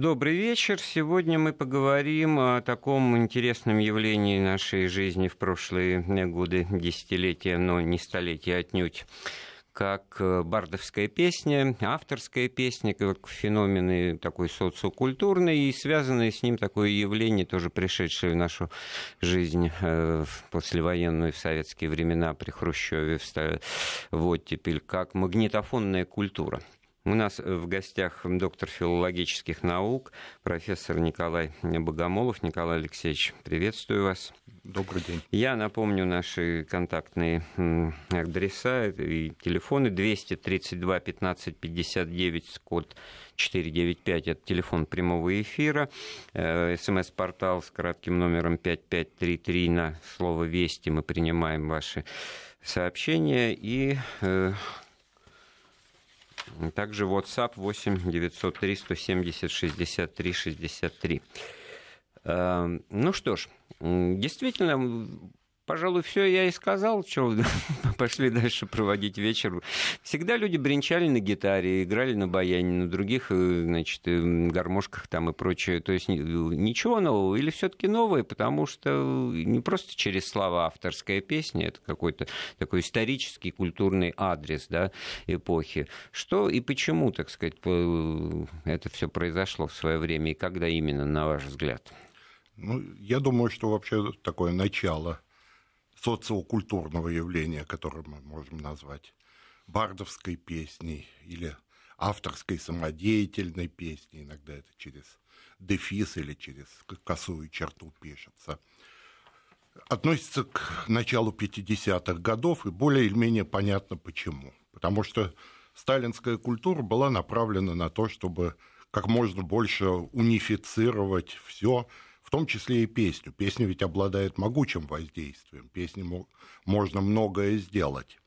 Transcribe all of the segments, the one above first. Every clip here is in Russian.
Добрый вечер. Сегодня мы поговорим о таком интересном явлении нашей жизни в прошлые годы, десятилетия, но не столетия отнюдь как э, бардовская песня, авторская песня, как феномены такой социокультурный и связанное с ним такое явление, тоже пришедшее в нашу жизнь э, послевоенную в советские времена при Хрущеве в оттепель, как магнитофонная культура. У нас в гостях доктор филологических наук, профессор Николай Богомолов. Николай Алексеевич, приветствую вас. Добрый день. Я напомню наши контактные адреса и телефоны 232 15 59, код 495, это телефон прямого эфира. Э, СМС-портал с кратким номером 5533 на слово «Вести» мы принимаем ваши сообщения и э, также WhatsApp 8 903 170 63 63. Ну что ж, действительно, пожалуй, все я и сказал, что пошли дальше проводить вечер. Всегда люди бренчали на гитаре, играли на баяне, на других, э, значит, э, гармошках там и прочее. То есть ничего нового или все-таки новое, потому что не просто через слова авторская песня, это какой-то такой исторический культурный адрес да, эпохи. Что и почему, так сказать, это все произошло в свое время и когда именно, на ваш взгляд? Ну, я думаю, что вообще такое начало социокультурного явления, которое мы можем назвать бардовской песней или авторской самодеятельной песней, иногда это через дефис или через косую черту пишется, относится к началу 50-х годов, и более или менее понятно почему. Потому что сталинская культура была направлена на то, чтобы как можно больше унифицировать все, в том числе и песню. Песня ведь обладает могучим воздействием, песне можно многое сделать.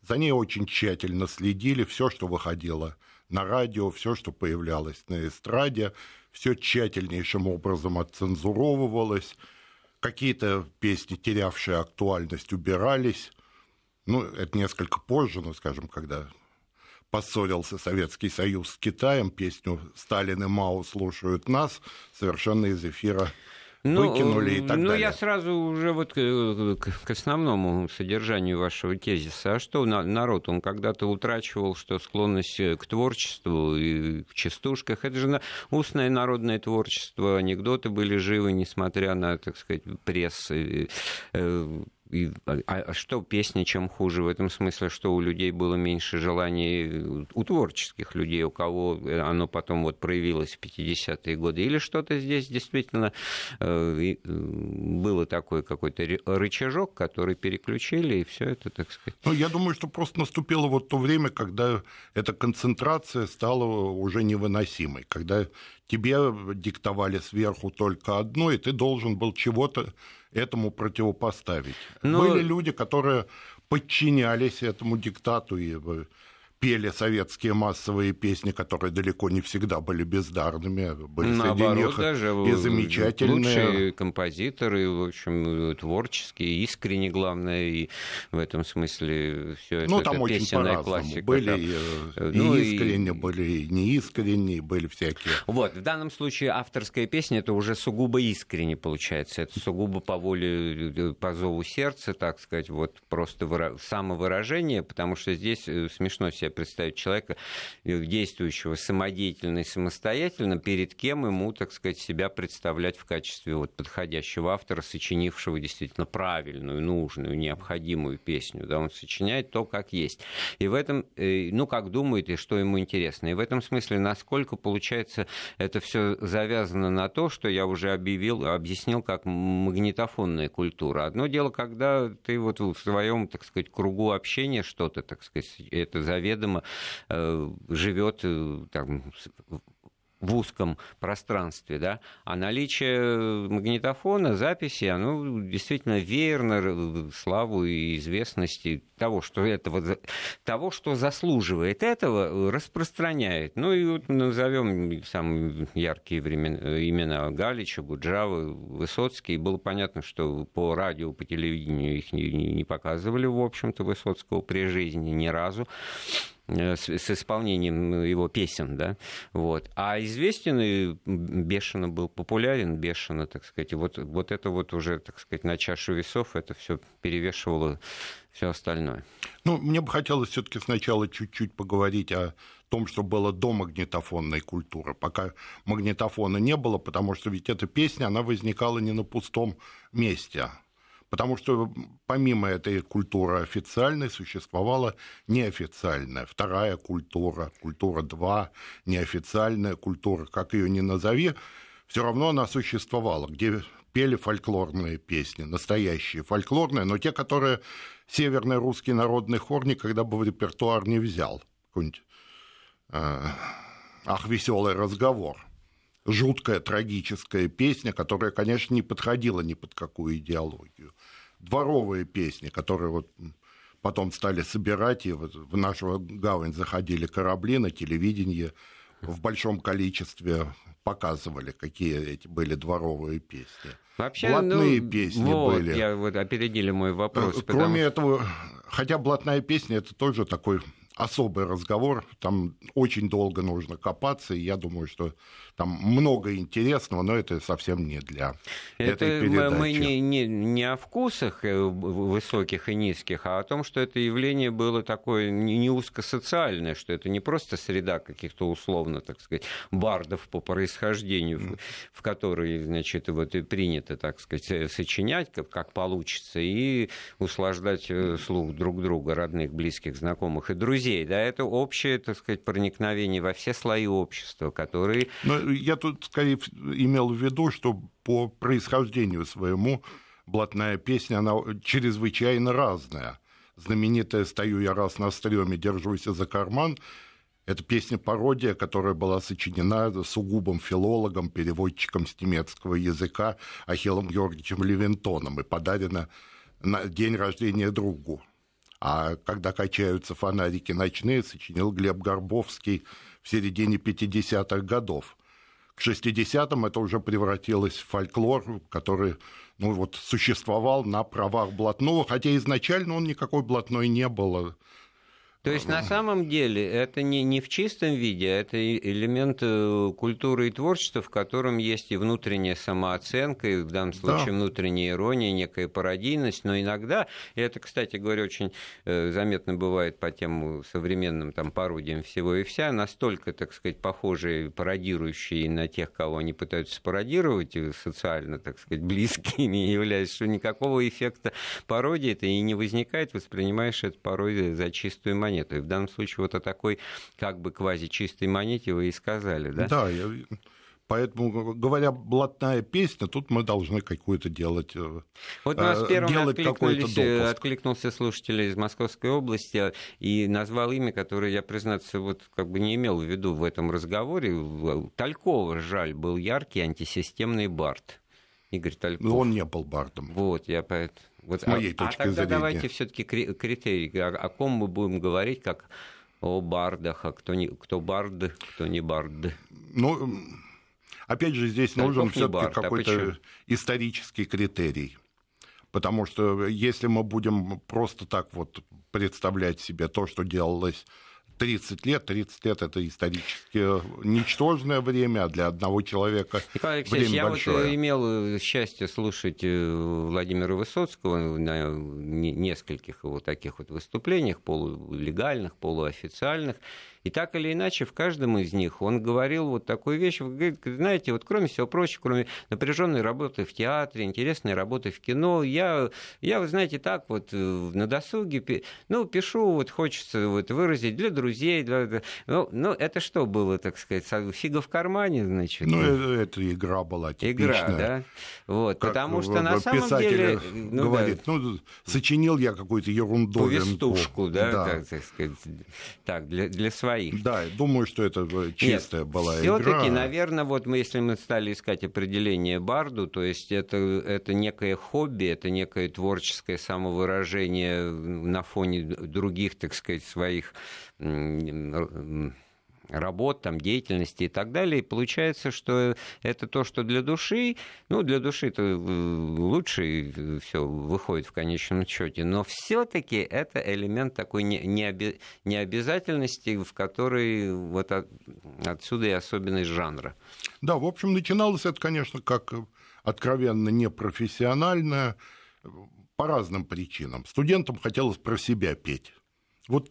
За ней очень тщательно следили, все, что выходило на радио, все, что появлялось на эстраде, все тщательнейшим образом отцензуровывалось, какие-то песни, терявшие актуальность, убирались. Ну, это несколько позже, ну, скажем, когда поссорился Советский Союз с Китаем, песню «Сталин и Мао слушают нас» совершенно из эфира ну, выкинули и так ну, далее. Ну, я сразу уже вот к, к основному содержанию вашего тезиса. А что народ, он когда-то утрачивал, что склонность к творчеству и в частушках, это же устное народное творчество, анекдоты были живы, несмотря на, так сказать, пресс, э, и, а, а что песня чем хуже в этом смысле, что у людей было меньше желаний, у творческих людей, у кого оно потом вот проявилось в 50-е годы, или что-то здесь действительно э, было такой какой-то рычажок, который переключили, и все это, так сказать. Ну, я думаю, что просто наступило вот то время, когда эта концентрация стала уже невыносимой, когда тебе диктовали сверху только одно, и ты должен был чего-то этому противопоставить. Но... Были люди, которые подчинялись этому диктату и пели советские массовые песни, которые далеко не всегда были бездарными, были Наоборот, среди них даже и замечательные. Лучшие композиторы, в общем, творческие, искренне, главное, и в этом смысле все ну, это, там это песенная классика. Были там, и, ну, и искренне, и... были и неискренние, были всякие. Вот, в данном случае авторская песня, это уже сугубо искренне получается, это сугубо по воле, э, по зову сердца, так сказать, вот просто выра... самовыражение, потому что здесь э, смешно себе представить человека, э, действующего самодеятельно и самостоятельно, перед кем ему, так сказать, себя представлять в качестве вот подходящего автора, сочинившего действительно правильную, нужную, необходимую песню. Да, он сочиняет то, как есть. И в этом, э, ну, как думает и что ему интересно. И в этом смысле, насколько, получается, это все завязано на то, что я уже объявил, объяснил, как магнитофонная культура. Одно дело, когда ты вот в своем, так сказать, кругу общения что-то, так сказать, это заведомо заведомо э, живет э, там, в узком пространстве, да, а наличие магнитофона, записи, оно действительно веерно славу и известности того, что этого, того, что заслуживает этого, распространяет. Ну и вот назовем самые яркие времена, имена Галича, Гуджавы, Высоцкий. Было понятно, что по радио, по телевидению их не, не показывали, в общем-то, Высоцкого при жизни ни разу. Э, с, с исполнением его песен, да, вот. А известен и бешено был популярен, бешено, так сказать, вот, вот это вот уже, так сказать, на чашу весов это все перевешивало все остальное. Ну, мне бы хотелось все-таки сначала чуть-чуть поговорить о том, что было до магнитофонной культуры, пока магнитофона не было, потому что ведь эта песня, она возникала не на пустом месте. Потому что помимо этой культуры официальной существовала неофициальная, вторая культура, культура 2, неофициальная культура, как ее ни назови, все равно она существовала, где пели фольклорные песни, настоящие фольклорные, но те, которые северный русский народный хор никогда бы в репертуар не взял. Какой-нибудь э, «Ах, веселый разговор». Жуткая, трагическая песня, которая, конечно, не подходила ни под какую идеологию. Дворовые песни, которые вот потом стали собирать, и вот в нашу гавань заходили корабли на телевидении в большом количестве показывали, какие эти были дворовые песни. Вообще, блатные ну, песни вот, были. Я вот опередили мой вопрос. Э, кроме потому... этого, хотя блатная песня это тоже такой особый разговор, там очень долго нужно копаться, и я думаю, что там много интересного, но это совсем не для это этой передачи. Мы не, не, не о вкусах э, высоких и низких, а о том, что это явление было такое не узкосоциальное, что это не просто среда каких-то условно, так сказать, бардов по происхождению, mm. в, в которой, значит, вот и принято, так сказать, сочинять, как, как получится, и услаждать э, слух друг друга, родных, близких, знакомых и друзей друзей, да, это общее, так сказать, проникновение во все слои общества, которые... Но я тут скорее имел в виду, что по происхождению своему блатная песня, она чрезвычайно разная. Знаменитая «Стою я раз на стреме, держусь за карман» Это песня-пародия, которая была сочинена сугубым филологом, переводчиком с немецкого языка Ахиллом Георгиевичем Левинтоном и подарена на день рождения другу. А когда качаются фонарики ночные, сочинил Глеб Горбовский в середине 50-х годов. К 60-м это уже превратилось в фольклор, который ну, вот, существовал на правах блатного, хотя изначально он никакой блатной не был. То есть на самом деле это не, не в чистом виде, а это элемент э, культуры и творчества, в котором есть и внутренняя самооценка, и в данном случае да. внутренняя ирония, некая пародийность, но иногда, и это, кстати говоря, очень э, заметно бывает по тем современным там, пародиям всего и вся, настолько, так сказать, похожие, пародирующие на тех, кого они пытаются пародировать, социально, так сказать, близкими являясь, что никакого эффекта пародии это и не возникает, воспринимаешь это порой за чистую монету монету. И в данном случае вот о такой как бы квази-чистой монете вы и сказали, да? Да, я... Поэтому, говоря блатная песня, тут мы должны какую-то делать э, Вот у нас э, первым откликнулись, э, откликнулся слушатель из Московской области и назвал имя, которое я, признаться, вот как бы не имел в виду в этом разговоре. Талькова, жаль, был яркий антисистемный Барт. Игорь Тальков. Но он не был Бартом. Вот, я поэтому... Вот, С моей а, точки а тогда зрения. давайте все-таки критерий, о, о ком мы будем говорить, как о бардах, а кто, не, кто барды, кто не барды. Ну, опять же, здесь Тальков нужен все-таки а какой-то а исторический критерий. Потому что если мы будем просто так вот представлять себе то, что делалось 30 лет, 30 лет это исторически ничтожное время, а для одного человека. Николай Алексеевич, время я большое. вот имел счастье слушать э, Владимира Высоцкого на нескольких его таких вот выступлениях, полулегальных, полуофициальных, и так или иначе, в каждом из них он говорил вот такую вещь. знаете, вот кроме всего прочего, кроме напряженной работы в театре, интересной работы в кино, я, я вы знаете, так вот э, на досуге, ну, пишу, вот хочется вот выразить для друзей. Для, ну, ну, это что было, так сказать, фига в кармане, значит? Ну, это, это игра была типичная. Игра, да? Вот, как потому что на самом деле... Ну, говорит, да, ну, сочинил я какую-то ерунду. Повестушку, да, да. Как, так сказать, так, для, для своих своих. Да, думаю, что это чистая Нет, была все игра. Все-таки, наверное, вот мы, если мы стали искать определение барду, то есть это, это некое хобби, это некое творческое самовыражение на фоне других, так сказать, своих работ, там, деятельности и так далее. И получается, что это то, что для души, ну, для души это э, лучше все выходит в конечном счете, но все-таки это элемент такой необязательности, в которой вот отсюда и особенность жанра. Да, в общем, начиналось это, конечно, как откровенно непрофессионально, по разным причинам. Студентам хотелось про себя петь. Вот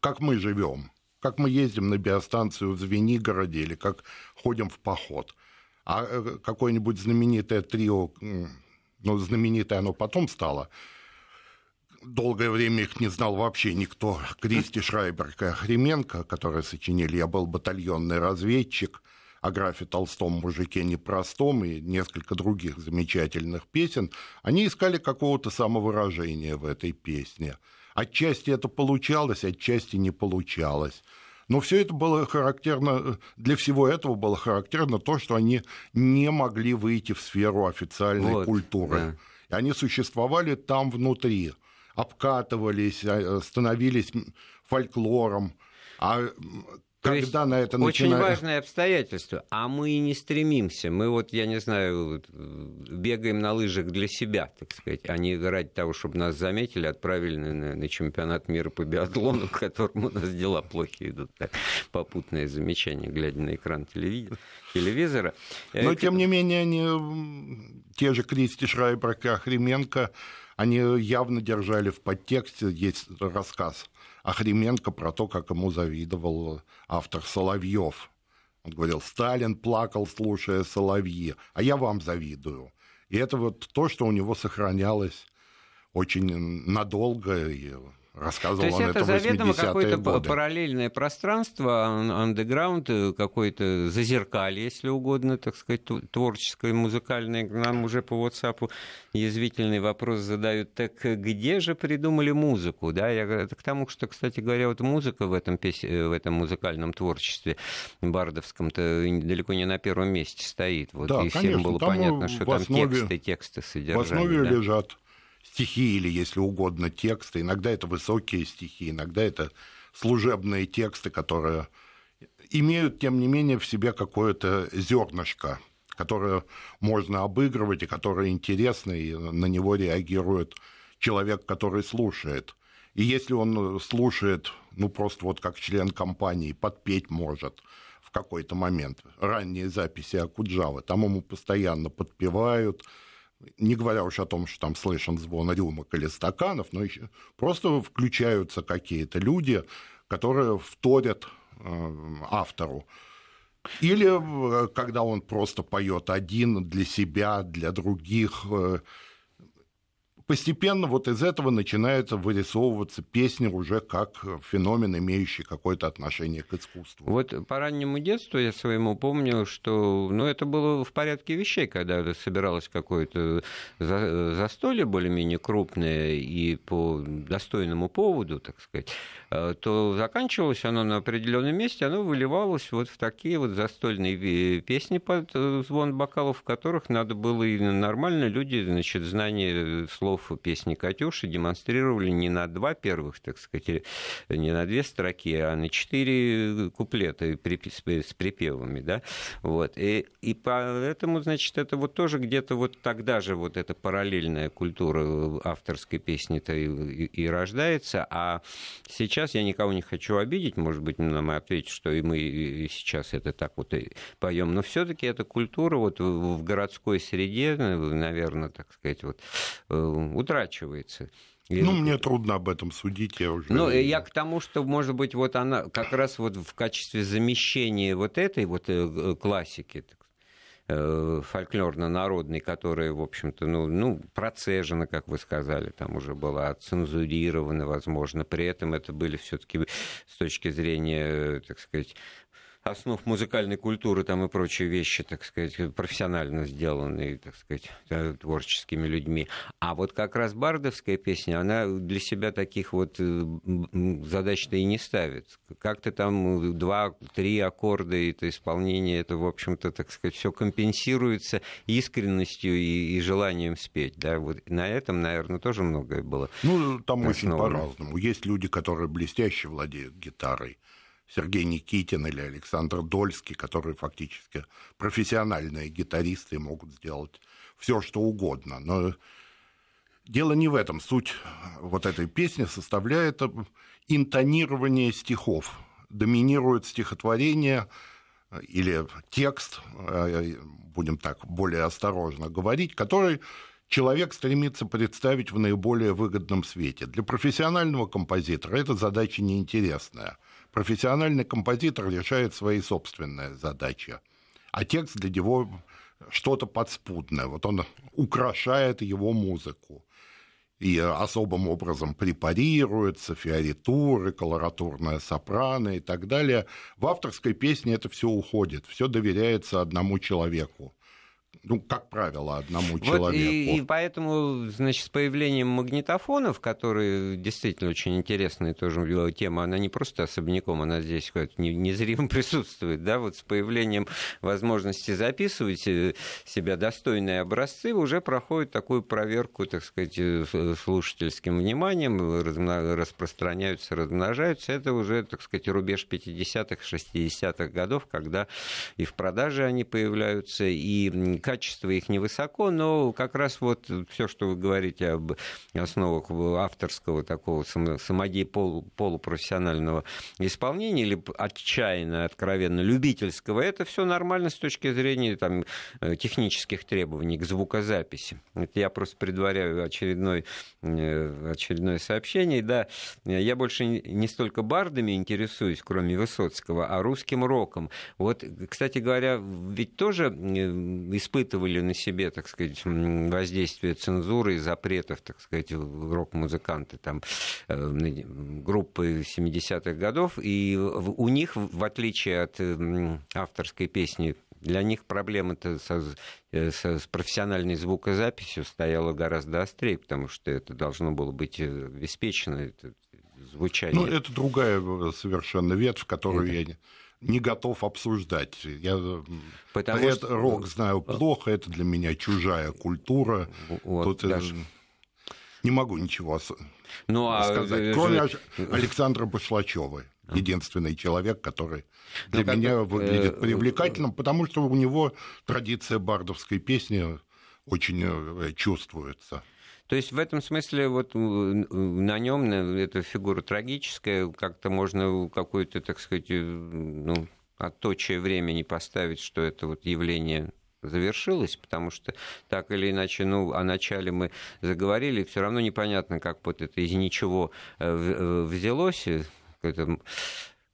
как мы живем, как мы ездим на биостанцию в Звенигороде или как ходим в поход. А э, какое-нибудь знаменитое трио, ну, знаменитое оно потом стало, долгое время их не знал вообще никто. Кристи Шрайбер и Охременко, которые сочинили «Я был батальонный разведчик», о графе Толстом мужике непростом и несколько других замечательных песен, они искали какого-то самовыражения в этой песне. Отчасти это получалось, отчасти не получалось. Но все это было характерно, для всего этого было характерно то, что они не могли выйти в сферу официальной вот, культуры. Да. Они существовали там внутри обкатывались, э, становились фольклором. А когда на это начинает... Очень важное обстоятельство. А мы и не стремимся. Мы вот, я не знаю, бегаем на лыжах для себя, так сказать, а не ради того, чтобы нас заметили, отправили на, на чемпионат мира по биатлону, к которому у нас дела плохи идут. Так, попутное замечание, глядя на экран телевизора. Но, тем не менее, они, те же Кристи Шрайбер и Охременко, они явно держали в подтексте, есть рассказ Охременко про то, как ему завидовал автор Соловьев. Он говорил, Сталин плакал, слушая Соловьи, а я вам завидую. И это вот то, что у него сохранялось очень надолго, и Рассказывал То есть он это, это заведомо какое-то параллельное пространство, андеграунд, э, какой-то зазеркалье, если угодно, так сказать, творческое, музыкальное. Нам уже по WhatsApp язвительный вопрос задают, так где же придумали музыку? Да, я, это к тому, что, кстати говоря, вот музыка в этом, пес... в этом музыкальном творчестве бардовском-то далеко не на первом месте стоит. Вот, да, и конечно, всем было понятно, что там тексты, тексты содержания. В основе да? лежат стихи или, если угодно, тексты. Иногда это высокие стихи, иногда это служебные тексты, которые имеют, тем не менее, в себе какое-то зернышко, которое можно обыгрывать и которое интересно, и на него реагирует человек, который слушает. И если он слушает, ну, просто вот как член компании, подпеть может в какой-то момент. Ранние записи Акуджавы, там ему постоянно подпевают, не говоря уж о том, что там слышен звон рюмок или стаканов, но еще просто включаются какие-то люди, которые вторят э, автору. Или э, когда он просто поет один для себя, для других, э, постепенно вот из этого начинает вырисовываться песня уже как феномен, имеющий какое-то отношение к искусству. Вот по раннему детству я своему помню, что ну, это было в порядке вещей, когда собиралось какое-то застолье более-менее крупное и по достойному поводу, так сказать, э, то заканчивалось оно на определенном месте, оно выливалось вот в такие вот застольные песни под э, звон бокалов, в которых надо было и нормально люди, значит, знание слов слов песни «Катюши» демонстрировали не на два первых, так сказать, не на две строки, а на четыре куплета с припевами, да, вот, и, и поэтому, значит, это вот тоже где-то вот тогда же вот эта параллельная культура авторской песни-то и, и, и рождается, а сейчас я никого не хочу обидеть, может быть, нам ответить, что и мы и сейчас это так вот и поем, но все-таки эта культура вот в городской среде, наверное, так сказать, вот э, утрачивается. Ну, мне трудно об этом судить, я уже... Ну, я к тому, что, может быть, вот она как раз вот в качестве замещения вот этой вот э, классики, э, фольклорно-народной, которая, в общем-то, ну, ну, процежена, как вы сказали, там уже была цензурирована, возможно. При этом это были все-таки с точки зрения, так сказать, основ музыкальной культуры там и прочие вещи, так сказать, профессионально сделанные, так сказать, творческими людьми. А вот как раз бардовская песня, она для себя таких вот э, задач-то и не ставит. Как-то там два-три аккорда, и это исполнение, это, в общем-то, так сказать, все компенсируется искренностью и, и желанием спеть. Да? Вот на этом, наверное, тоже многое было. Ну, там основано. очень по-разному. Есть люди, которые блестяще владеют гитарой, Сергей Никитин или Александр Дольский, которые фактически профессиональные гитаристы могут сделать все, что угодно. Но дело не в этом. Суть вот этой песни составляет интонирование стихов. Доминирует стихотворение или текст, э, будем так более осторожно говорить, который человек стремится представить в наиболее выгодном свете. Для профессионального композитора эта задача неинтересная. Профессиональный композитор решает свои собственные задачи, а текст для него что-то подспудное. Вот он украшает его музыку и особым образом препарируется, фиоритуры, колоратурная сопрано и так далее. В авторской песне это все уходит, все доверяется одному человеку ну, как правило, одному вот человеку. И, и поэтому, значит, с появлением магнитофонов, которые действительно очень интересная тоже тема, она не просто особняком, она здесь незримо присутствует, да, вот с появлением возможности записывать э, себя достойные образцы уже проходит такую проверку, так сказать, э, слушательским вниманием, распространяются, размножаются. Это уже, так сказать, рубеж 50-х, 60-х годов, когда и в продаже они появляются, и качество их невысоко, но как раз вот все, что вы говорите об основах авторского такого самоде полу, полупрофессионального исполнения или отчаянно, откровенно любительского, это все нормально с точки зрения там, э, технических требований к звукозаписи. Это я просто предваряю очередной, э, очередное сообщение. Да, я больше не столько бардами интересуюсь, кроме Высоцкого, а русским роком. Вот, кстати говоря, ведь тоже испытываю испытывали на себе, так сказать, воздействие цензуры и запретов, так сказать, рок-музыканты, там, э, группы 70-х годов, и у них, в отличие от авторской песни, для них проблема-то со, э, со, с профессиональной звукозаписью стояла гораздо острее, потому что это должно было быть э, обеспечено, это звучание. Ну, это другая совершенно ветвь, которую это... я не готов обсуждать. Я Потому это, что... рок знаю плохо, это для меня чужая культура. Вот, Тут э, даже... не могу ничего ну, а... сказать. Кроме Александра Башлачева. Единственный человек, который для ну, меня выглядит э, привлекательным, потому что у него традиция бардовской песни очень э, чувствуется. То есть в этом смысле вот на нем эта фигура трагическая, как-то можно какое-то, так сказать, э, ну, отточие времени поставить, что это вот явление завершилось, потому что так или иначе, ну, о начале мы заговорили, все равно непонятно, как вот это из ничего э, э, взялось, это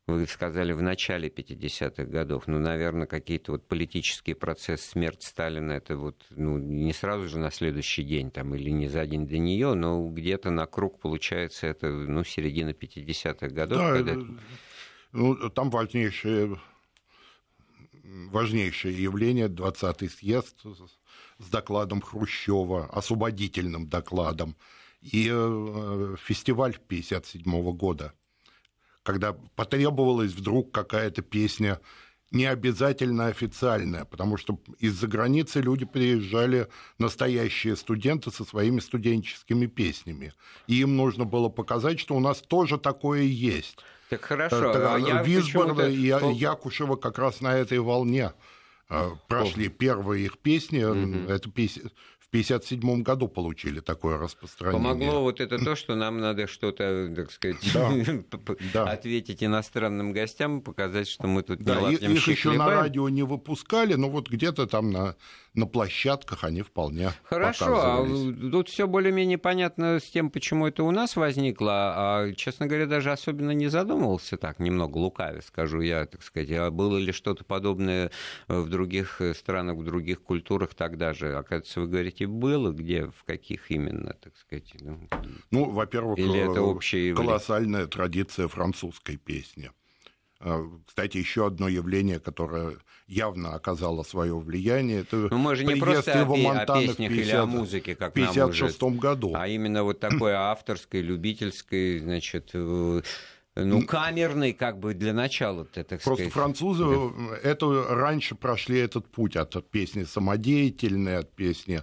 вы сказали, в начале 50-х годов, ну, наверное, какие-то вот политические процессы, смерть Сталина, это вот, ну, не сразу же на следующий день там или не за день до нее, но где-то на круг получается это, ну, середина 50-х годов. Да, когда... ну, там важнейшее, важнейшее явление 20-й съезд с докладом Хрущева, освободительным докладом, и э, фестиваль 57 года – когда потребовалась вдруг какая-то песня не обязательно официальная, потому что из-за границы люди приезжали, настоящие студенты со своими студенческими песнями. И им нужно было показать, что у нас тоже такое есть. Так хорошо. А я Висборн и Якушева как раз на этой волне э, прошли первые их песни. Угу. Это песня 1957 году получили такое распространение. Помогло вот это то, что нам надо что-то, так сказать, ответить иностранным гостям, показать, что мы тут да, не Их еще на радио не выпускали, но вот где-то там на на площадках они вполне Хорошо, а тут все более-менее понятно с тем, почему это у нас возникло, а, честно говоря, даже особенно не задумывался так, немного лукаве, скажу я, так сказать, а было ли что-то подобное в других странах, в других культурах тогда же? Оказывается, вы говорите, было, где, в каких именно, так сказать? Ну, ну во-первых, Или это общее колоссальная традиция французской песни. А, кстати, еще одно явление, которое явно оказало свое влияние, это Но ну, мы же не просто о, о песнях 50, или о музыке, как в 56 году. А именно вот такое авторское, любительское, значит, э, ну, камерный, как бы для начала, так Просто сказать. французы да. это, раньше прошли этот путь от песни самодеятельной, от песни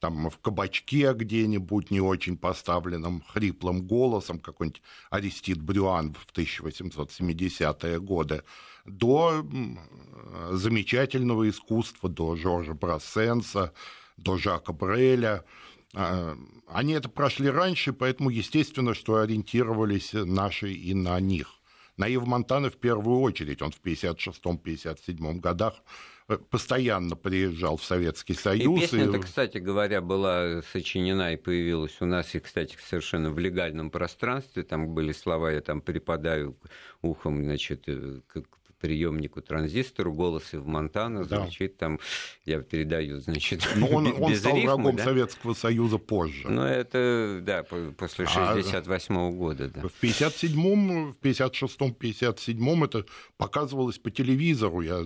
там в кабачке где-нибудь не очень поставленным хриплым голосом, какой-нибудь Арестит Брюан в 1870-е годы, до замечательного искусства, до Жоржа Брассенса, до Жака Бреля. А, они это прошли раньше, поэтому естественно, что ориентировались наши и на них. На Ив Монтана в первую очередь, он в 56-57 годах постоянно приезжал в Советский Союз. И песня-то, и... кстати говоря, была сочинена и появилась у нас, и, кстати, совершенно в легальном пространстве. Там были слова, я там припадаю ухом, значит, э, к приемнику транзистору, голос в Монтана да. звучит там, я передаю, значит, Но он, он стал рифмы, врагом да? Советского Союза позже. Ну, это, да, после 68 -го года, да. В 57-м, в 56-м, 57-м это показывалось по телевизору, я,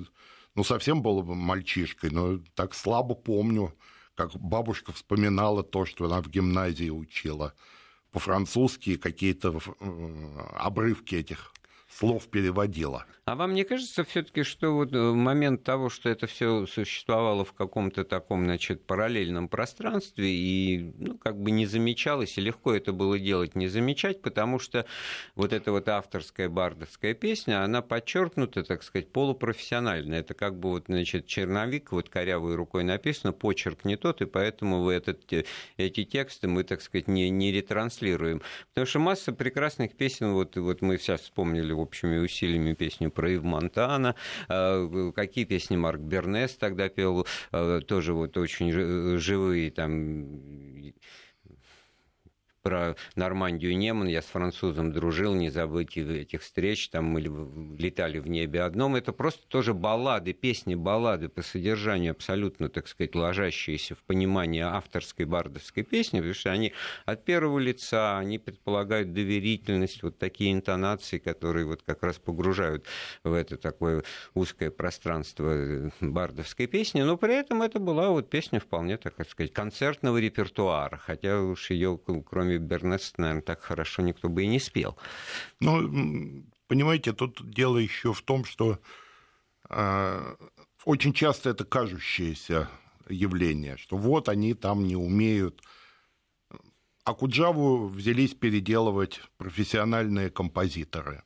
ну, совсем был мальчишкой, но так слабо помню, как бабушка вспоминала то, что она в гимназии учила. По-французски какие-то э, обрывки этих слов переводила. А вам не кажется все-таки, что вот э, момент того, что это все существовало в каком-то таком, значит, параллельном пространстве и, ну, как бы не замечалось, и легко это было делать, не замечать, потому что вот эта вот авторская бардовская песня, она подчеркнута, так сказать, полупрофессионально. Это как бы вот, значит, черновик, вот корявой рукой написано, почерк не тот, и поэтому вы этот, э, эти тексты мы, так сказать, не, не ретранслируем. Потому что масса прекрасных песен, вот, вот мы сейчас вспомнили общими усилиями песню про Ив Монтана, а, какие песни Марк Бернес тогда пел, а, тоже вот очень живые там про Нормандию Неман, я с французом дружил, не забыть этих встреч, там мы летали в небе одном. Это просто тоже баллады, песни, баллады по содержанию абсолютно, так сказать, ложащиеся в понимание авторской бардовской песни, потому что они от первого лица, они предполагают доверительность, вот такие интонации, которые вот как раз погружают в это такое узкое пространство бардовской песни, но при этом это была вот песня вполне, так сказать, концертного репертуара, хотя уж ее, кроме кроме Бернеста, наверное, так хорошо никто бы и не спел. Ну, понимаете, тут дело еще в том, что э, очень часто это кажущееся явление, что вот они там не умеют. А Куджаву взялись переделывать профессиональные композиторы.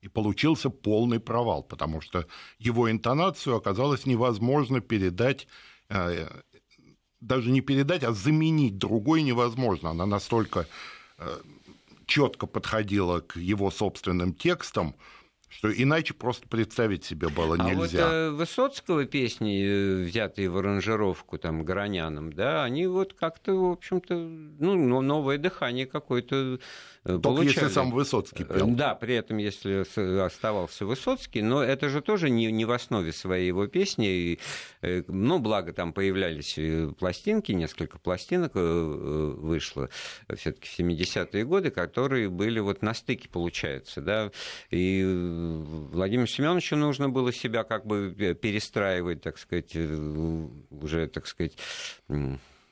И получился полный провал, потому что его интонацию оказалось невозможно передать э, даже не передать, а заменить другой невозможно. Она настолько э, четко подходила к его собственным текстам, что иначе просто представить себе было нельзя. А вот э, Высоцкого песни, э, взятые в аранжировку там Граняном, да, они вот как-то, в общем-то, ну, новое дыхание какое-то Э, Только получали. если сам Высоцкий пел. Да, при этом если оставался Высоцкий, но это же тоже не, не в основе своей его песни. И, ну, благо там появлялись пластинки, несколько пластинок вышло все таки в 70-е годы, которые были вот на стыке, получается, да. И Владимиру Семеновичу нужно было себя как бы перестраивать, так сказать, уже, так сказать,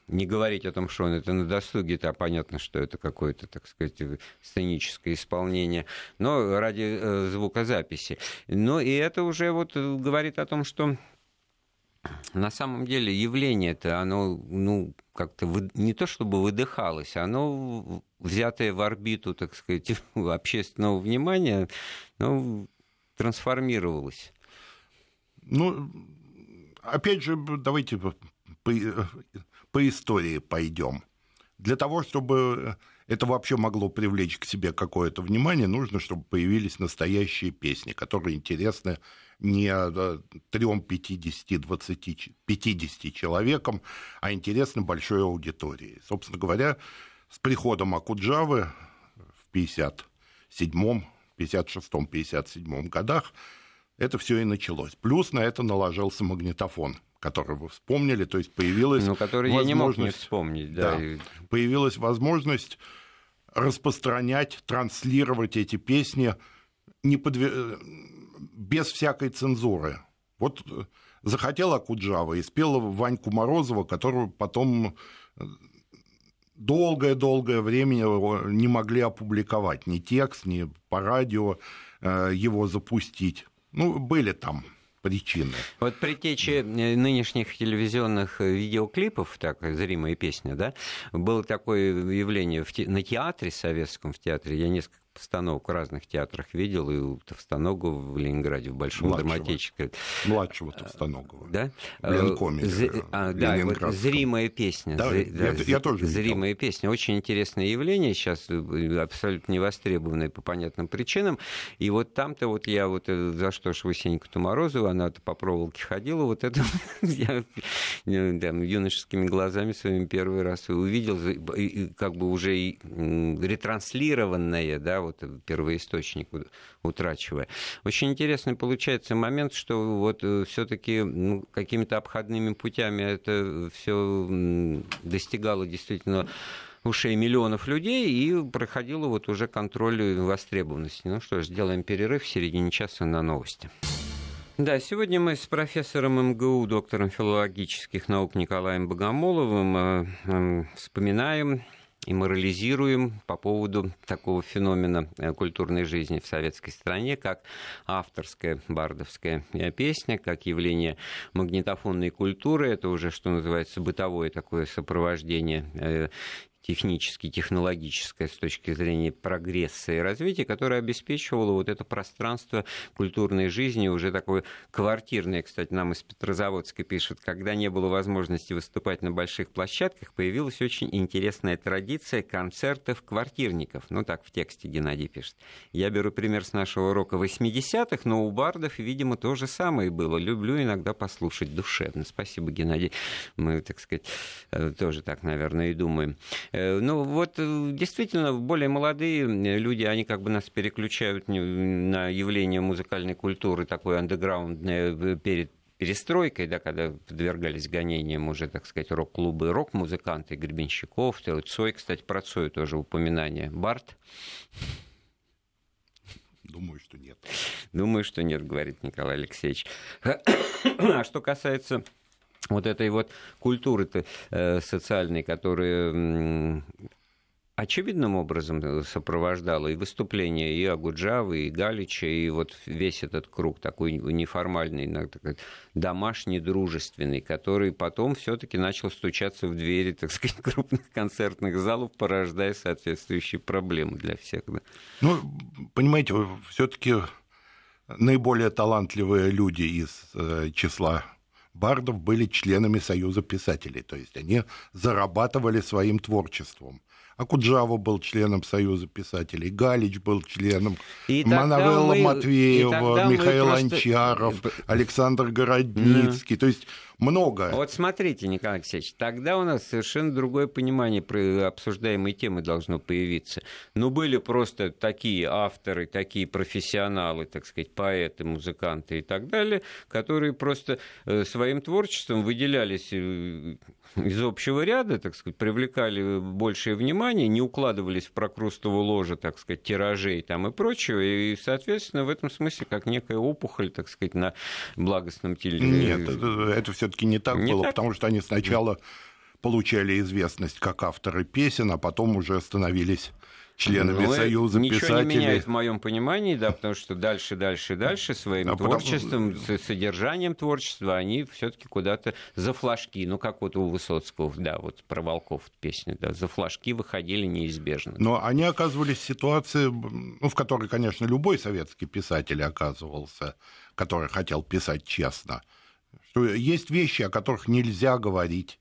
не говорить о том, что он это на досуге, то понятно, что это какое-то, так сказать, сценическое исполнение, но ради э, звукозаписи. Но и это уже вот говорит о том, что на самом деле явление-то, оно, ну, как-то вы, не то чтобы выдыхалось, оно взятое в орбиту, так сказать, общественного внимания, ну, трансформировалось. Ну, опять же, давайте по истории пойдем. Для того, чтобы это вообще могло привлечь к себе какое-то внимание, нужно, чтобы появились настоящие песни, которые интересны не 3, 50, 20, 50 человекам, а интересны большой аудитории. Собственно говоря, с приходом Акуджавы в 57 56 57 годах это все и началось. Плюс на это наложился магнитофон, который вы вспомнили, то есть появилась ну, который возможность... я не мог не вспомнить. Да. да, появилась возможность распространять, транслировать эти песни не подве... без всякой цензуры. Вот э, захотела Куджава и спела Ваньку Морозова, которую потом э, долгое-долгое время не могли опубликовать ни текст, ни по радио э, его запустить. Ну, были там причины. Вот при тече нынешних телевизионных видеоклипов, так, зримая песня, да, было такое явление в те, на театре советском, в театре, я несколько постановок в разных театрах видел, и Товстоногова в Ленинграде, в Большом Младшего. драматическом. Младшего Товстоногова. Да? Ленкоме. З... А, да, вот «Зримая песня». Да, З... я, я тоже «Зримая видел. песня». Очень интересное явление, сейчас э, абсолютно невостребованное по понятным причинам. И вот там-то вот я вот э, за что ж вы Сеньку Морозову, она-то по проволоке ходила, вот это я э, там, юношескими глазами своими первый раз увидел, как бы уже ретранслированное, да, вот первоисточник утрачивая. Очень интересный получается момент, что вот э, все-таки ну, какими-то обходными путями это все достигало действительно ушей миллионов людей и проходило вот уже контроль востребованности. Ну что ж, сделаем перерыв в середине часа на новости. Да, сегодня мы с профессором МГУ, доктором филологических наук Николаем Богомоловым э, э, вспоминаем и морализируем по поводу такого феномена э, культурной жизни в советской стране, как авторская бардовская э, песня, как явление магнитофонной культуры. Это уже, что называется, бытовое такое сопровождение э, технически, технологическое с точки зрения прогресса и развития, которое обеспечивало вот это пространство культурной жизни, уже такое квартирное, кстати, нам из Петрозаводска пишут, когда не было возможности выступать на больших площадках, появилась очень интересная традиция концертов квартирников. Ну, так в тексте Геннадий пишет. Я беру пример с нашего урока 80-х, но у бардов, видимо, то же самое было. Люблю иногда послушать душевно. Спасибо, Геннадий. Мы, так сказать, э, тоже так, наверное, и думаем. Э, ну, вот э, действительно, более молодые люди, они как бы нас переключают на явление музыкальной культуры, такой андеграундное э, перед перестройкой, да, когда подвергались гонениям уже, так сказать, рок-клубы, рок-музыканты, Гребенщиков, Цой, кстати, про Цой тоже упоминание. Барт? Думаю, что нет. Думаю, что нет, говорит Николай Алексеевич. А что касается вот этой вот культуры э, социальной, которая очевидным образом сопровождала и выступления и Агуджавы, и Галича, и вот весь этот круг такой неформальный, такой домашний, дружественный, который потом все-таки начал стучаться в двери, так сказать, крупных концертных залов, порождая соответствующие проблемы для всех. Да. Ну, понимаете, все-таки наиболее талантливые люди из э, числа бардов были членами Союза писателей, то есть они зарабатывали своим творчеством. Акуджава был членом Союза писателей, Галич был членом, и Манавелла мы, Матвеева, Михаил просто... Анчаров, Александр Городницкий. Mm. То есть много. Вот смотрите, Николай Алексеевич, тогда у нас совершенно другое понимание про обсуждаемой темы должно появиться. Ну, были просто такие авторы, такие профессионалы, так сказать, поэты, музыканты и так далее, которые просто э, своим творчеством выделялись э, из общего ряда, так сказать, привлекали большее внимание, не укладывались в прокрустово ложе, так сказать, тиражей там и прочего, и, соответственно, в этом смысле как некая опухоль, так сказать, на благостном телевизоре. Нет, это, это все-таки не так не было, так? потому что они сначала получали известность как авторы песен, а потом уже становились членами ну, Союза ничего писателей. Ничего не меняет в моем понимании, да, потому что дальше, дальше, дальше своим а творчеством, потом... содержанием творчества они все-таки куда-то за флажки, ну как вот у Высоцкого, да, вот про волков песня, да, за флажки выходили неизбежно. Но они оказывались в ситуации, ну, в которой, конечно, любой советский писатель оказывался, который хотел писать честно. Что есть вещи, о которых нельзя говорить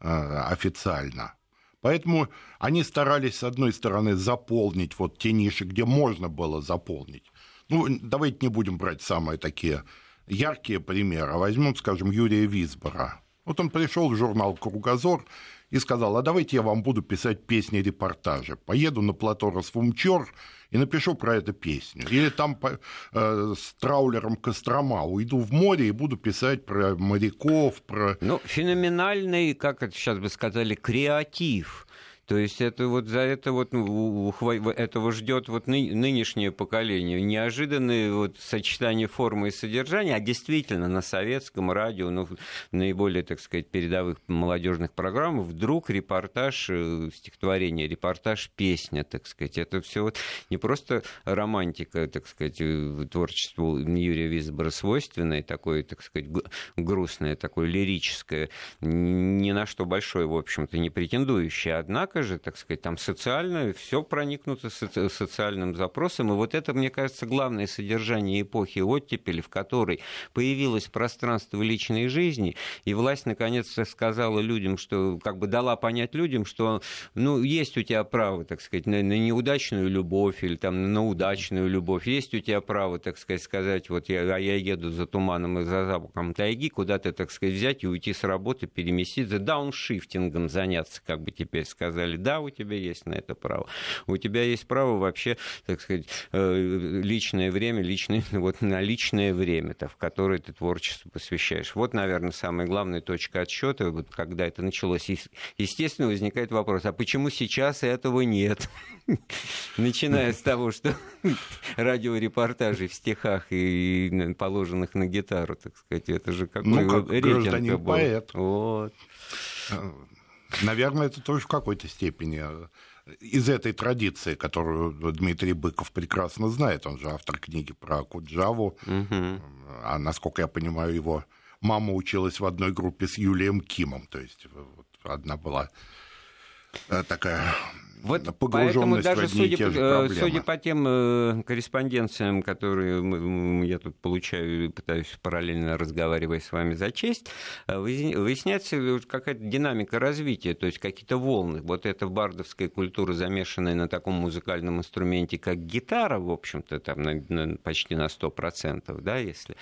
э, официально. Поэтому они старались, с одной стороны, заполнить вот те ниши, где можно было заполнить. Ну, давайте не будем брать самые такие яркие примеры. Возьмем, скажем, Юрия Висбора. Вот он пришел в журнал «Кругозор» и сказал, а давайте я вам буду писать песни-репортажи. Поеду на плато Росфумчор и напишу про эту песню. Или там э, с траулером Кострома уйду в море и буду писать про моряков, про... Ну, феноменальный, как это сейчас бы сказали, креатив То есть это вот за это вот ну, этого ждет вот ны, нынешнее поколение. Неожиданное вот сочетание формы и содержания, а действительно на советском радио, ну, наиболее, так сказать, передовых молодежных программах вдруг репортаж э, стихотворения, репортаж песня, так сказать. Это все вот не просто романтика, так сказать, э, творчеству Юрия Висбора свойственное, такое, так сказать, грустное, такое лирическое, ни на что большое, в общем-то, не претендующее. Однако же, так сказать, там социальное, все проникнуто социальным запросом. И вот это, мне кажется, главное содержание эпохи оттепели, в которой появилось пространство личной жизни, и власть наконец-то сказала людям, что как бы дала понять людям, что ну, есть у тебя право, так сказать, на, на неудачную любовь или там на удачную любовь, есть у тебя право, так сказать, сказать, вот я, а я еду за туманом и за запахом тайги, куда-то, так сказать, взять и уйти с работы, переместиться, дауншифтингом заняться, как бы теперь сказали. Да, у тебя есть на это право. У тебя есть право вообще, так сказать, э, личное время, личное, вот на личное время, -то, в которое ты творчеству посвящаешь. Вот, наверное, самая главная точка отсчета, вот, когда это началось. Естественно, возникает вопрос, а почему сейчас этого нет? Начиная с того, что радиорепортажей в стихах и положенных на гитару, так сказать, это же какой ну, как рейтинг был. поэт. Вот. Э, наверное, это тоже в какой-то степени э, из этой традиции, которую Дмитрий Быков прекрасно знает, он же автор книги про Куджаву, угу. а насколько я понимаю, его мама училась в одной группе с Юлием Кимом, то есть вот одна была такая вот поэтому даже судя, э, судя по тем э, корреспонденциям, которые я тут получаю и пытаюсь параллельно разговаривая с вами зачесть, э, выясняется какая-то динамика развития, то есть какие-то волны. Вот эта бардовская культура, замешанная на таком музыкальном инструменте, как гитара, в общем-то, там на, на, почти на 100%, да, если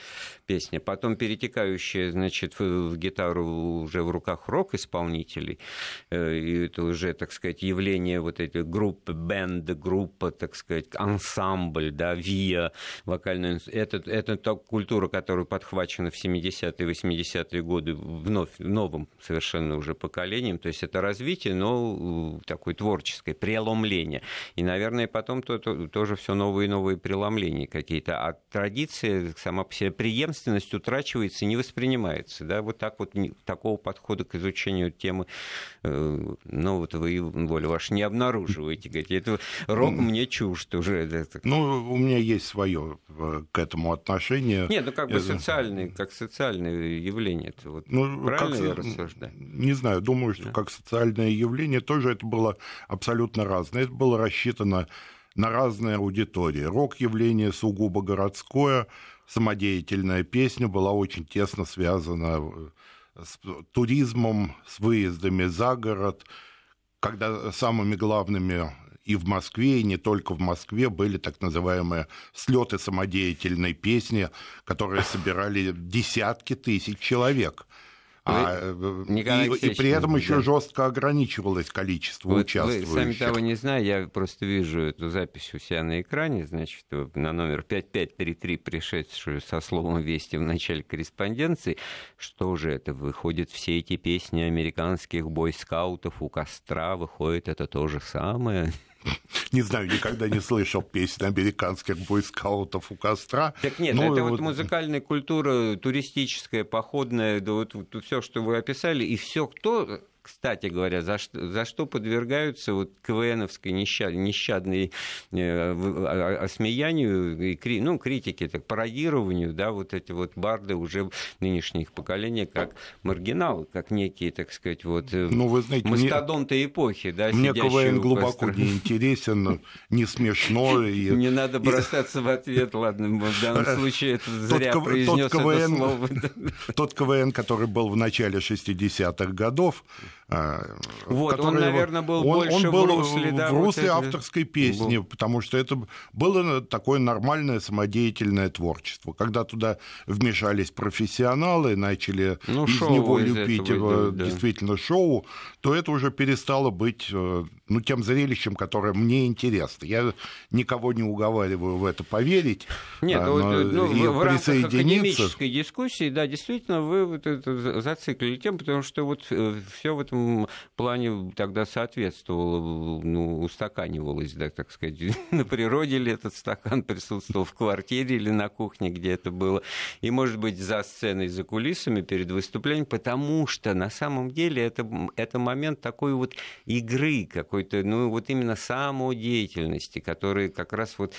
песня, потом перетекающая, значит, в, в гитару уже в руках рок-исполнителей, и это уже, так сказать, явление вот эти группы, бенды, группа, так сказать, ансамбль, да, ВИА, вокальный это, это та культура, которая подхвачена в 70-е, 80-е годы вновь, новым совершенно уже поколением, то есть это развитие, но э, такое творческое, преломление. И, наверное, потом то, то, тоже все новые и новые преломления какие-то. А традиция, сама по себе преемственность утрачивается не воспринимается. Да? Вот так вот такого подхода к изучению темы, э, ну вот вы, воля ваша, не обнаруживаете. Говорите, это рок мне чужд уже. Ну, у меня есть свое э, к этому отношение. Нет, ну как бы социальное, как социальное явление. Это вот ну, правильно как, я рассуждаю? Не знаю, думаю, что да. как социальное явление тоже это было абсолютно разное. Это было рассчитано на разные аудитории. Рок-явление сугубо городское, самодеятельная песня была очень тесно связана э, с туризмом, с выездами за город, когда самыми главными и в Москве, и не только в Москве были так называемые слеты самодеятельной песни, которые собирали десятки тысяч человек. А, э, и, и при этом еще да. жестко ограничивалось количество вот участвующих. Вы, сами того не знаю, я просто вижу эту запись у себя на экране, значит, на номер 5533, пришедшую со словом «Вести» в начале корреспонденции. Что же это? Выходит, все эти песни американских бойскаутов у костра, выходит это то же самое? Не знаю, никогда не слышал песни американских бойскаутов у костра. Так нет, ну, это вот... вот музыкальная культура, туристическая, походная, да вот, вот все, что вы описали, и все, кто кстати говоря, за что, за что подвергаются вот КВНовской нещад, нещадной э, осмеянию, и, кри, ну, критике, так, пародированию, да, вот эти вот барды уже нынешних поколения, как маргиналы, как некие, так сказать, вот э, ну, вы знаете, мастодонты мне, эпохи, да, Мне КВН глубоко не интересен, не смешно. Не надо бросаться в ответ, ладно, в данном случае это зря произнес это слово. Тот КВН, который был в начале 60-х годов, а, вот, он, наверное, был он, больше он был в русле, да, в русле вот авторской песни, был. потому что это было такое нормальное самодеятельное творчество. Когда туда вмешались профессионалы, начали ну, из него из любить его, да. действительно шоу, то это уже перестало быть э, ну, тем зрелищем, которое мне интересно. Я никого не уговариваю в это поверить. Нет, а, но, ну, и в рамках академической дискуссии, да, действительно, вы вот это зациклили тем, потому что вот э, все вот этом плане тогда соответствовало, ну, устаканивалось, да, так сказать, на природе ли этот стакан присутствовал, в квартире или на кухне, где это было, и, может быть, за сценой, за кулисами перед выступлением, потому что на самом деле это, это момент такой вот игры какой-то, ну, вот именно самодеятельности, который как раз вот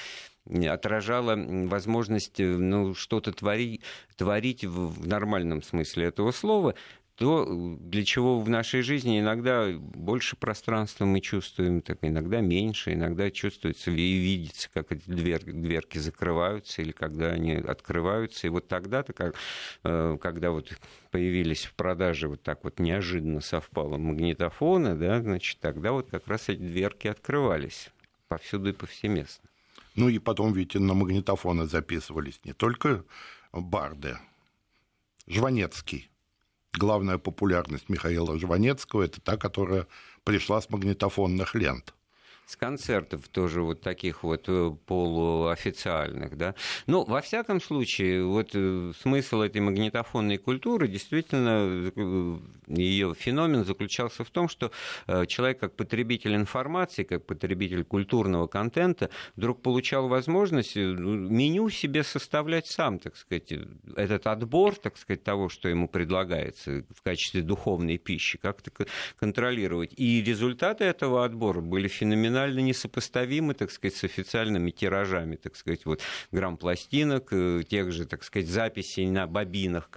отражала возможность э, ну, что-то твори, творить в нормальном смысле этого слова, то, для чего в нашей жизни иногда больше пространства мы чувствуем, так иногда меньше, иногда чувствуется и видится, как эти дверки, дверки закрываются или когда они открываются. И вот тогда-то, как, э, когда вот появились в продаже вот так вот неожиданно совпало магнитофоны, да, значит, тогда вот как раз эти дверки открывались повсюду и повсеместно. Ну и потом ведь на магнитофоны записывались не только барды. Жванецкий. Главная популярность Михаила Жванецкого – это та, которая пришла с магнитофонных лент с концертов тоже вот таких вот э, полуофициальных, да. Ну, во всяком случае, вот э, смысл этой магнитофонной культуры, действительно, э, ее феномен заключался в том, что человек как потребитель информации, как потребитель культурного контента, вдруг получал возможность ну, меню себе составлять сам, так сказать, этот отбор, так сказать, того, что ему предлагается в качестве духовной пищи, как-то контролировать. И результаты этого отбора были феноменальны кардинально несопоставимы, так сказать, с официальными тиражами, так сказать, вот грамм пластинок, э, тех же, так сказать, записей на бобинах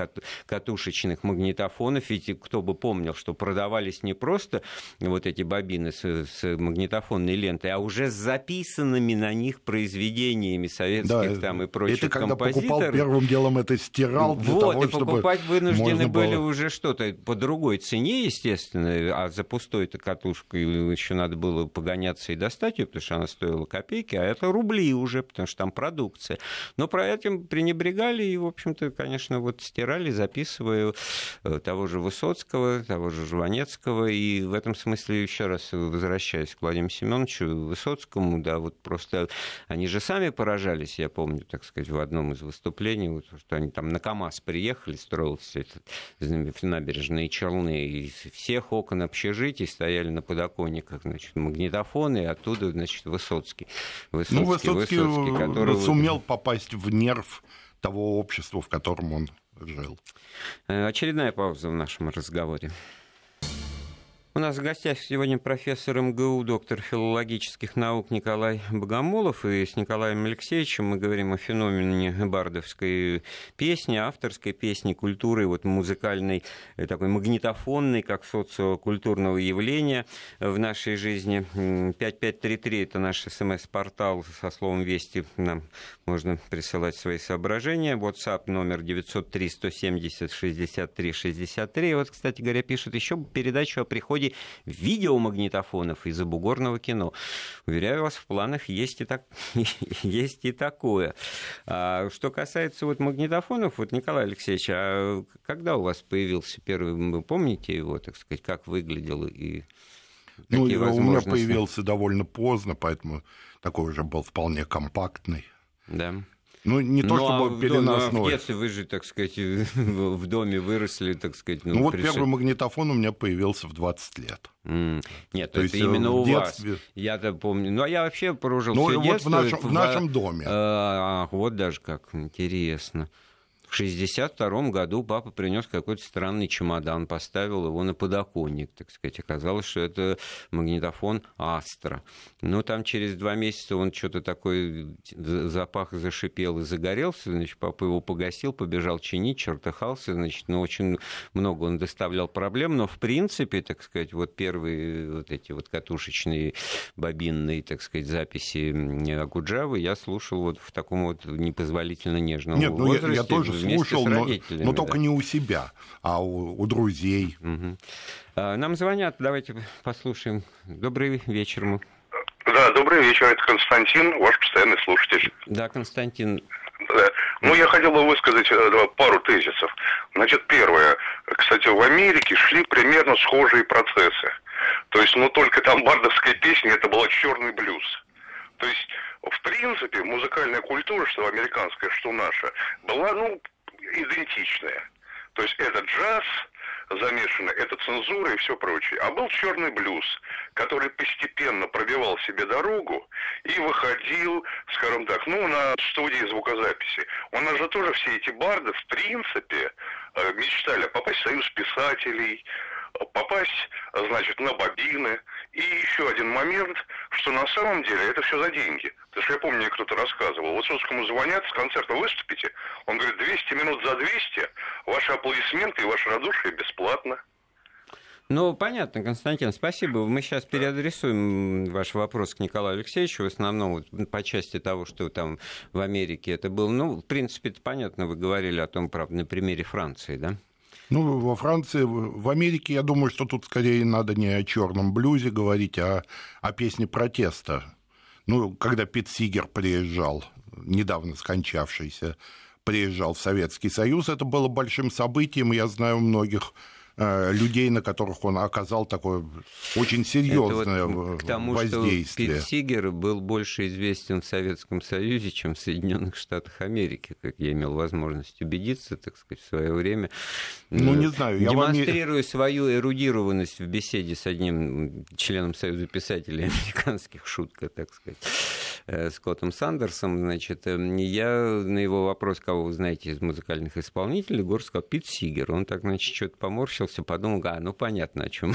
катушечных магнитофонов. Ведь кто бы помнил, что продавались не просто вот эти бобины с, с магнитофонной лентой, а уже с записанными на них произведениями советских да, там и прочих Это когда покупал первым делом это стирал для вот, того, и покупать вынуждены были было... уже что-то по другой цене, естественно, а за пустой-то катушкой еще надо было погоняться и достать ее, потому что она стоила копейки, а это рубли уже, потому что там продукция. Но про этим пренебрегали и, в общем-то, конечно, вот стирали, записывая э, того же Высоцкого, того же Жванецкого. И в этом смысле, еще раз возвращаясь к Владимиру Семеновичу Высоцкому, да, вот просто они же сами поражались, я помню, так сказать, в одном из выступлений, вот, что они там на КАМАЗ приехали, строился этот набережные Челны, и всех окон общежитий стояли на подоконниках, значит, магнитофоны, и оттуда, значит, Высоцкий. Высоцкий, ну, Высоцкий, Высоцкий который... сумел попасть в нерв того общества, в котором он жил. Э, очередная пауза в нашем разговоре. У нас в гостях сегодня профессор МГУ, доктор филологических наук Николай Богомолов. И с Николаем Алексеевичем мы говорим о феномене бардовской песни, авторской песни, культуры, вот музыкальной, э, такой магнитофонной, как социокультурного явления в нашей жизни. 5533 – это наш смс-портал со словом «Вести». Нам можно присылать свои соображения. WhatsApp номер 903 170 63 63. И вот, кстати говоря, пишут еще передачу о приходе технологий видеомагнитофонов из забугорного кино. Уверяю вас, в планах есть и, так, есть и такое. А что касается вот магнитофонов, вот, Николай Алексеевич, а когда у вас появился первый, вы помните его, так сказать, как выглядел и ну, у меня появился довольно поздно, поэтому такой уже был вполне компактный. Да. Ну, не то, ну, чтобы а переносной. Ну, а в детстве вы же, так сказать, в доме выросли, так сказать. Ну, ну вот пришли... первый магнитофон у меня появился в 20 лет. Mm. Нет, то это есть, именно у детстве... вас. Я-то помню. Ну, а я вообще прожил ну, все вот детство. В нашем, в нашем доме. А, вот даже как интересно. В 1962 году папа принес какой-то странный чемодан, поставил его на подоконник, так сказать. Оказалось, что это магнитофон Астра. Ну, там через два месяца он что-то такой запах зашипел и загорелся, значит, папа его погасил, побежал чинить, чертыхался, значит, ну, очень много он доставлял проблем, но, в принципе, так сказать, вот первые вот эти вот катушечные бобинные, так сказать, записи Акуджавы я слушал вот в таком вот непозволительно нежном Нет, возрасте. Ну, я, я тоже слушал, но, но только да. не у себя, а у, у друзей. Угу. Нам звонят, давайте послушаем. Добрый вечер. Да, добрый вечер, это Константин, ваш постоянный слушатель. Да, Константин. Да. Ну, я хотел бы высказать э, пару тезисов. Значит, первое. Кстати, в Америке шли примерно схожие процессы. То есть, ну, только там бардовская песня, это была черный блюз. То есть в принципе, музыкальная культура, что американская, что наша, была, ну, идентичная. То есть это джаз, замешано, это цензура и все прочее. А был черный блюз, который постепенно пробивал себе дорогу и выходил, скажем так, ну, на студии звукозаписи. У нас же тоже все эти барды, в принципе, э, мечтали попасть в союз писателей, попасть, значит, на бобины. И еще один момент, что на самом деле это все за деньги. Потому что я помню, мне кто-то рассказывал, вот Высоцкому звонят, с концерта выступите, он говорит, 200 минут за 200, ваши аплодисменты и ваше радушие бесплатно. Ну, понятно, Константин, спасибо. Мы сейчас переадресуем ваш вопрос к Николаю Алексеевичу, в основном по части того, что там в Америке это было. Ну, в принципе, это понятно, вы говорили о том, правда, на примере Франции, да? Ну, во Франции, в Америке, я думаю, что тут скорее надо не о черном блюзе говорить, а о песне протеста. Ну, когда Пит Сигер приезжал, недавно скончавшийся, приезжал в Советский Союз, это было большим событием. Я знаю многих людей, на которых он оказал такое очень серьезное вот к тому, воздействие. Что Пит Сигер был больше известен в Советском Союзе, чем в Соединенных Штатах Америки, как я имел возможность убедиться, так сказать, в свое время. Ну, не знаю. Я Демонстрируя вам... свою эрудированность в беседе с одним членом Союза писателей американских, шутка, так сказать, э, Скоттом Сандерсом, значит, э, я на его вопрос, кого вы знаете из музыкальных исполнителей, Гор сказал, Пит Сигер. Он так, значит, что-то поморщил задумался, подумал, а, ну понятно, о чем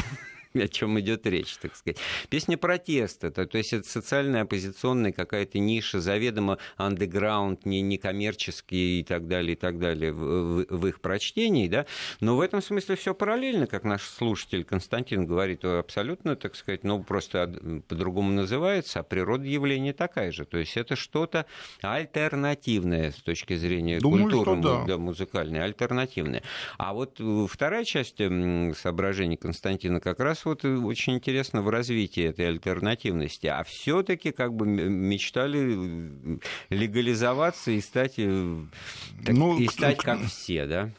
о чем идет речь, так сказать. Песня протеста, то, то есть это социальная оппозиционная какая-то ниша, заведомо андеграунд, не, некоммерческий и так далее, и так далее в, в, в их прочтении, да, но в этом смысле все параллельно, как наш слушатель Константин говорит, абсолютно, так сказать, ну, просто по-другому называется, а природа явления такая же, то есть это что-то альтернативное с точки зрения Думаю, культуры да. Да, музыкальной, альтернативное. А вот э, вторая часть соображений Константина как раз вот очень интересно в развитии этой альтернативности. А все-таки как бы мечтали легализоваться и стать, э, так, ну, и стать как все, да?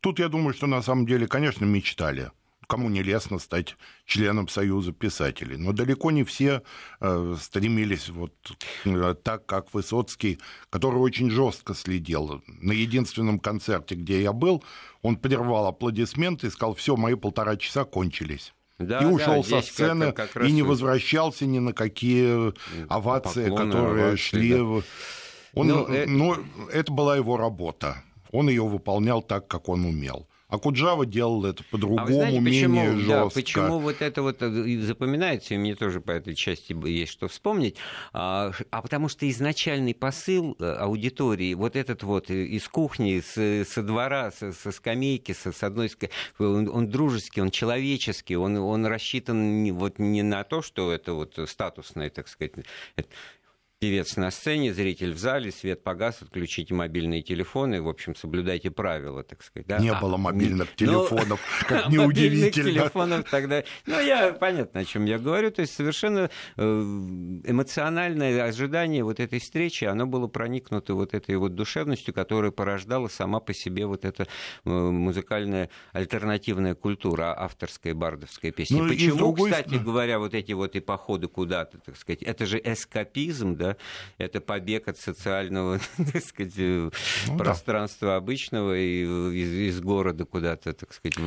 Тут я думаю, что на самом деле, конечно, мечтали кому не лестно стать членом Союза писателей. Но далеко не все э, стремились вот э, так, как Высоцкий, который очень жестко следил. На единственном концерте, где я был, он прервал аплодисменты и сказал, все, мои полтора часа кончились. Да, и ушел да, со сцены как, как и не возвращался ни на какие овации, Поклоны, которые овации, шли. Да. Он, ну, это... ну, это была его работа. Он ее выполнял так, как он умел. А Куджава делал это по-другому, а знаете, почему, менее жестко. Да, почему вот это вот э, запоминается, и мне тоже по этой части есть что вспомнить, а, а потому что изначальный посыл э, аудитории, вот этот вот э, из кухни, с, со двора, со, со скамейки, со, с одной он, он дружеский, он человеческий, он, он рассчитан вот не на то, что это вот статусное, так сказать, певец на сцене, зритель в зале, свет погас, отключите мобильные телефоны, в общем, соблюдайте правила, так сказать. Да? Не а, было мобильных ну, телефонов, как неудивительно. телефонов тогда. Ну, я понятно, о чем я говорю. То есть совершенно э, эмоциональное ожидание вот этой встречи, оно было проникнуто вот этой вот душевностью, которая порождала сама по себе вот эта э, музыкальная альтернативная культура, авторская бардовская песня. Ну, Почему, кстати говоря, вот эти вот и походы куда-то, так сказать, это же эскапизм, да, это побег от социального, так сказать, ну, пространства да. обычного и из, из города куда-то, так сказать,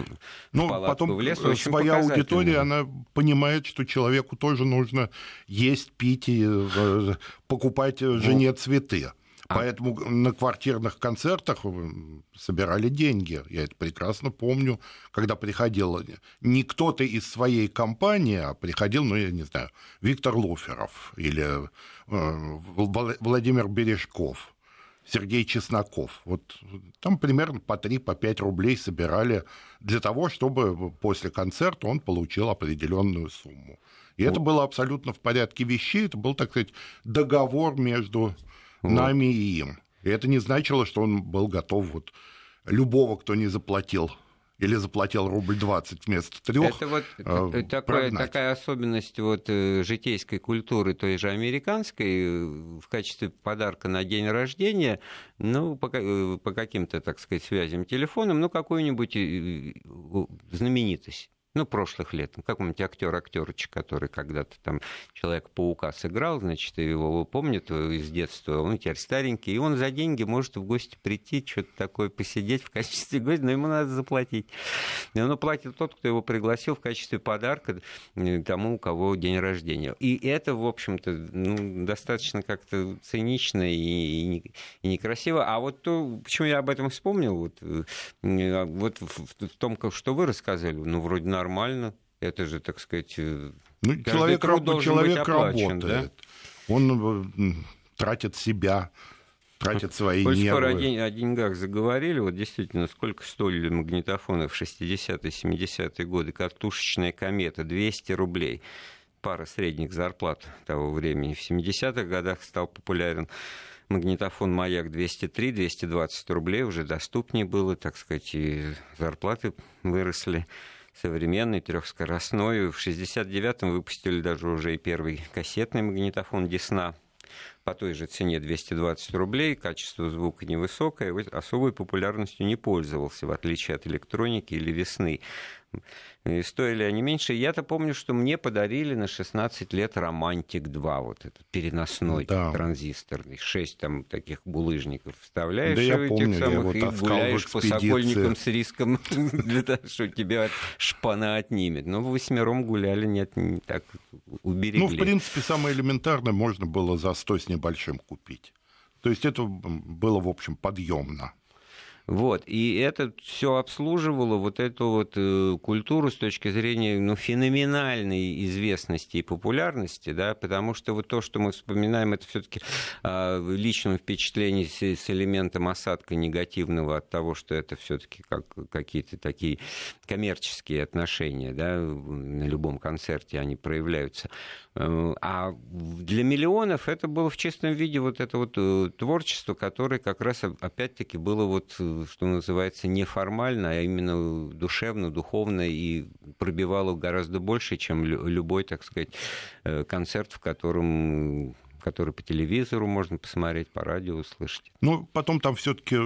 ну, в палатку, потом в лес. Очень своя аудитория, она понимает, что человеку тоже нужно есть, пить и э, покупать жене цветы. А. Поэтому на квартирных концертах собирали деньги. Я это прекрасно помню, когда приходил не кто-то из своей компании, а приходил, ну, я не знаю, Виктор Луферов или э, Владимир Бережков. Сергей Чесноков. Вот там примерно по 3-5 по 5 рублей собирали для того, чтобы после концерта он получил определенную сумму. И вот. это было абсолютно в порядке вещей. Это был, так сказать, договор между вот. нами и им. И это не значило, что он был готов вот любого, кто не заплатил или заплатил рубль 20 вместо трех. Это вот э, такая, такая особенность вот э, житейской культуры той же американской э, в качестве подарка на день рождения, ну, по, по каким-то, так сказать, связям телефоном, ну, какую-нибудь знаменитость ну, прошлых лет. Ну, какой-нибудь актер актерочек, который когда-то там Человек-паука сыграл, значит, его помнит из детства, он теперь старенький, и он за деньги может в гости прийти, что-то такое посидеть в качестве гостя, но ему надо заплатить. И он платит тот, кто его пригласил в качестве подарка тому, у кого день рождения. И это, в общем-то, ну, достаточно как-то цинично и, и, и некрасиво. А вот то, почему я об этом вспомнил, вот, э, вот в, в том, что вы рассказали, ну, вроде нормально. Это же, так сказать, э, ну, человек, человек работает. Да? Он тратит себя, тратит свои Коль нервы. скоро о, о деньгах заговорили, вот действительно, сколько стоили магнитофоны в 60-е, 70-е годы, картушечная комета, 200 рублей. Пара средних зарплат того времени. В 70-х годах стал популярен магнитофон «Маяк» 203-220 рублей, уже доступнее было, так сказать, и зарплаты выросли современный, трехскоростной. В 69-м выпустили даже уже и первый кассетный магнитофон «Десна», по той же цене 220 рублей, качество звука невысокое, особой популярностью не пользовался, в отличие от электроники или весны. И стоили они меньше. Я-то помню, что мне подарили на 16 лет «Романтик 2», вот этот переносной да. транзисторный. Шесть там таких булыжников вставляешь да я помню, самых и гуляешь по Сокольникам с риском для того, что тебя шпана отнимет. Но восьмером гуляли, нет, не так уберегли. Ну, в принципе, самое элементарное можно было за 100 с небольшим купить. То есть это было, в общем, подъемно. Вот. И это все обслуживало вот эту вот э, культуру с точки зрения ну, феноменальной известности и популярности, да, потому что вот то, что мы вспоминаем, это все-таки э, а, личном впечатлении с, с элементом осадка негативного от того, что это все-таки как, какие-то такие коммерческие отношения, да, на любом концерте они проявляются. Э, а для миллионов это было в чистом виде вот это вот э, творчество, которое как раз опять-таки было вот, э, что называется, неформально, а именно душевно, духовно и пробивало гораздо больше, чем любой, так сказать, концерт, в котором который по телевизору можно посмотреть, по радио услышать. Ну, потом там все-таки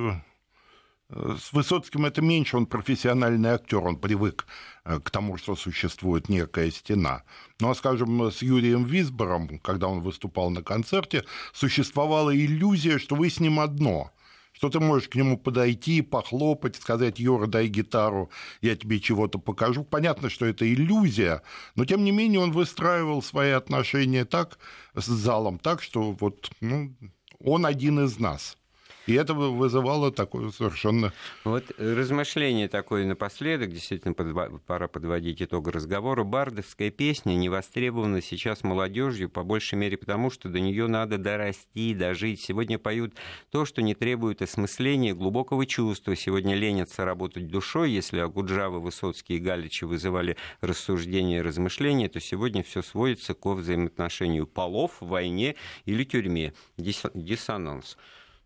с Высоцким это меньше, он профессиональный актер, он привык э, к тому, что существует некая стена. Ну, а, скажем, с Юрием Висбором, когда он выступал на концерте, существовала иллюзия, что вы с ним одно – что ты можешь к нему подойти, похлопать, сказать, Юра, дай гитару, я тебе чего-то покажу. Понятно, что это иллюзия, но тем не менее он выстраивал свои отношения так с залом, так, что вот ну, он один из нас. И это вызывало такое совершенно... Вот размышление такое напоследок, действительно пора подводить итог разговора. Бардовская песня не востребована сейчас молодежью, по большей мере потому, что до нее надо дорасти, дожить. Сегодня поют то, что не требует осмысления, глубокого чувства. Сегодня ленятся работать душой. Если Агуджава, Высоцкий и Галичи вызывали рассуждения и размышления, то сегодня все сводится к взаимоотношению полов, войне или тюрьме. Диссонанс.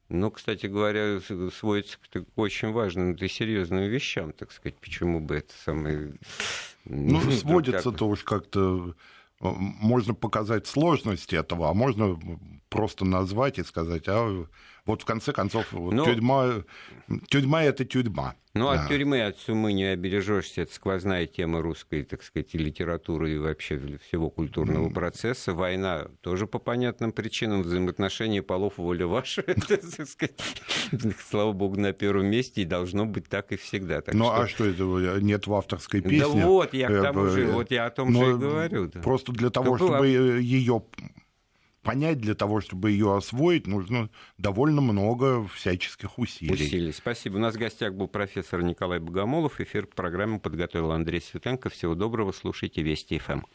Ну, кстати говоря, сводится к очень важным и серьезным вещам, так сказать, почему бы это самое... Ну, сводится-то уж как-то можно показать сложность этого, а можно просто назвать и сказать, а вот в конце концов вот Но... Ну, тюрьма, тюрьма это тюрьма. Ну, от тюрьмы, от сумы не обережешься. Это сквозная тема русской, так сказать, литературы и вообще всего культурного mm. процесса. Война тоже по понятным причинам. Взаимоотношения полов воля ваша. Слава богу, на первом месте. И должно быть так и всегда. Ну, а что это? Нет в авторской песне? Да вот, я к тому же, вот я о том же и говорю. Просто для того, чтобы ее понять, для того, чтобы ее освоить, нужно довольно много всяческих усилий. Усилий. Спасибо. У нас в гостях был профессор Николай Богомолов. Эфир программы подготовил Андрей Светенко. Всего доброго. Слушайте Вести ФМ.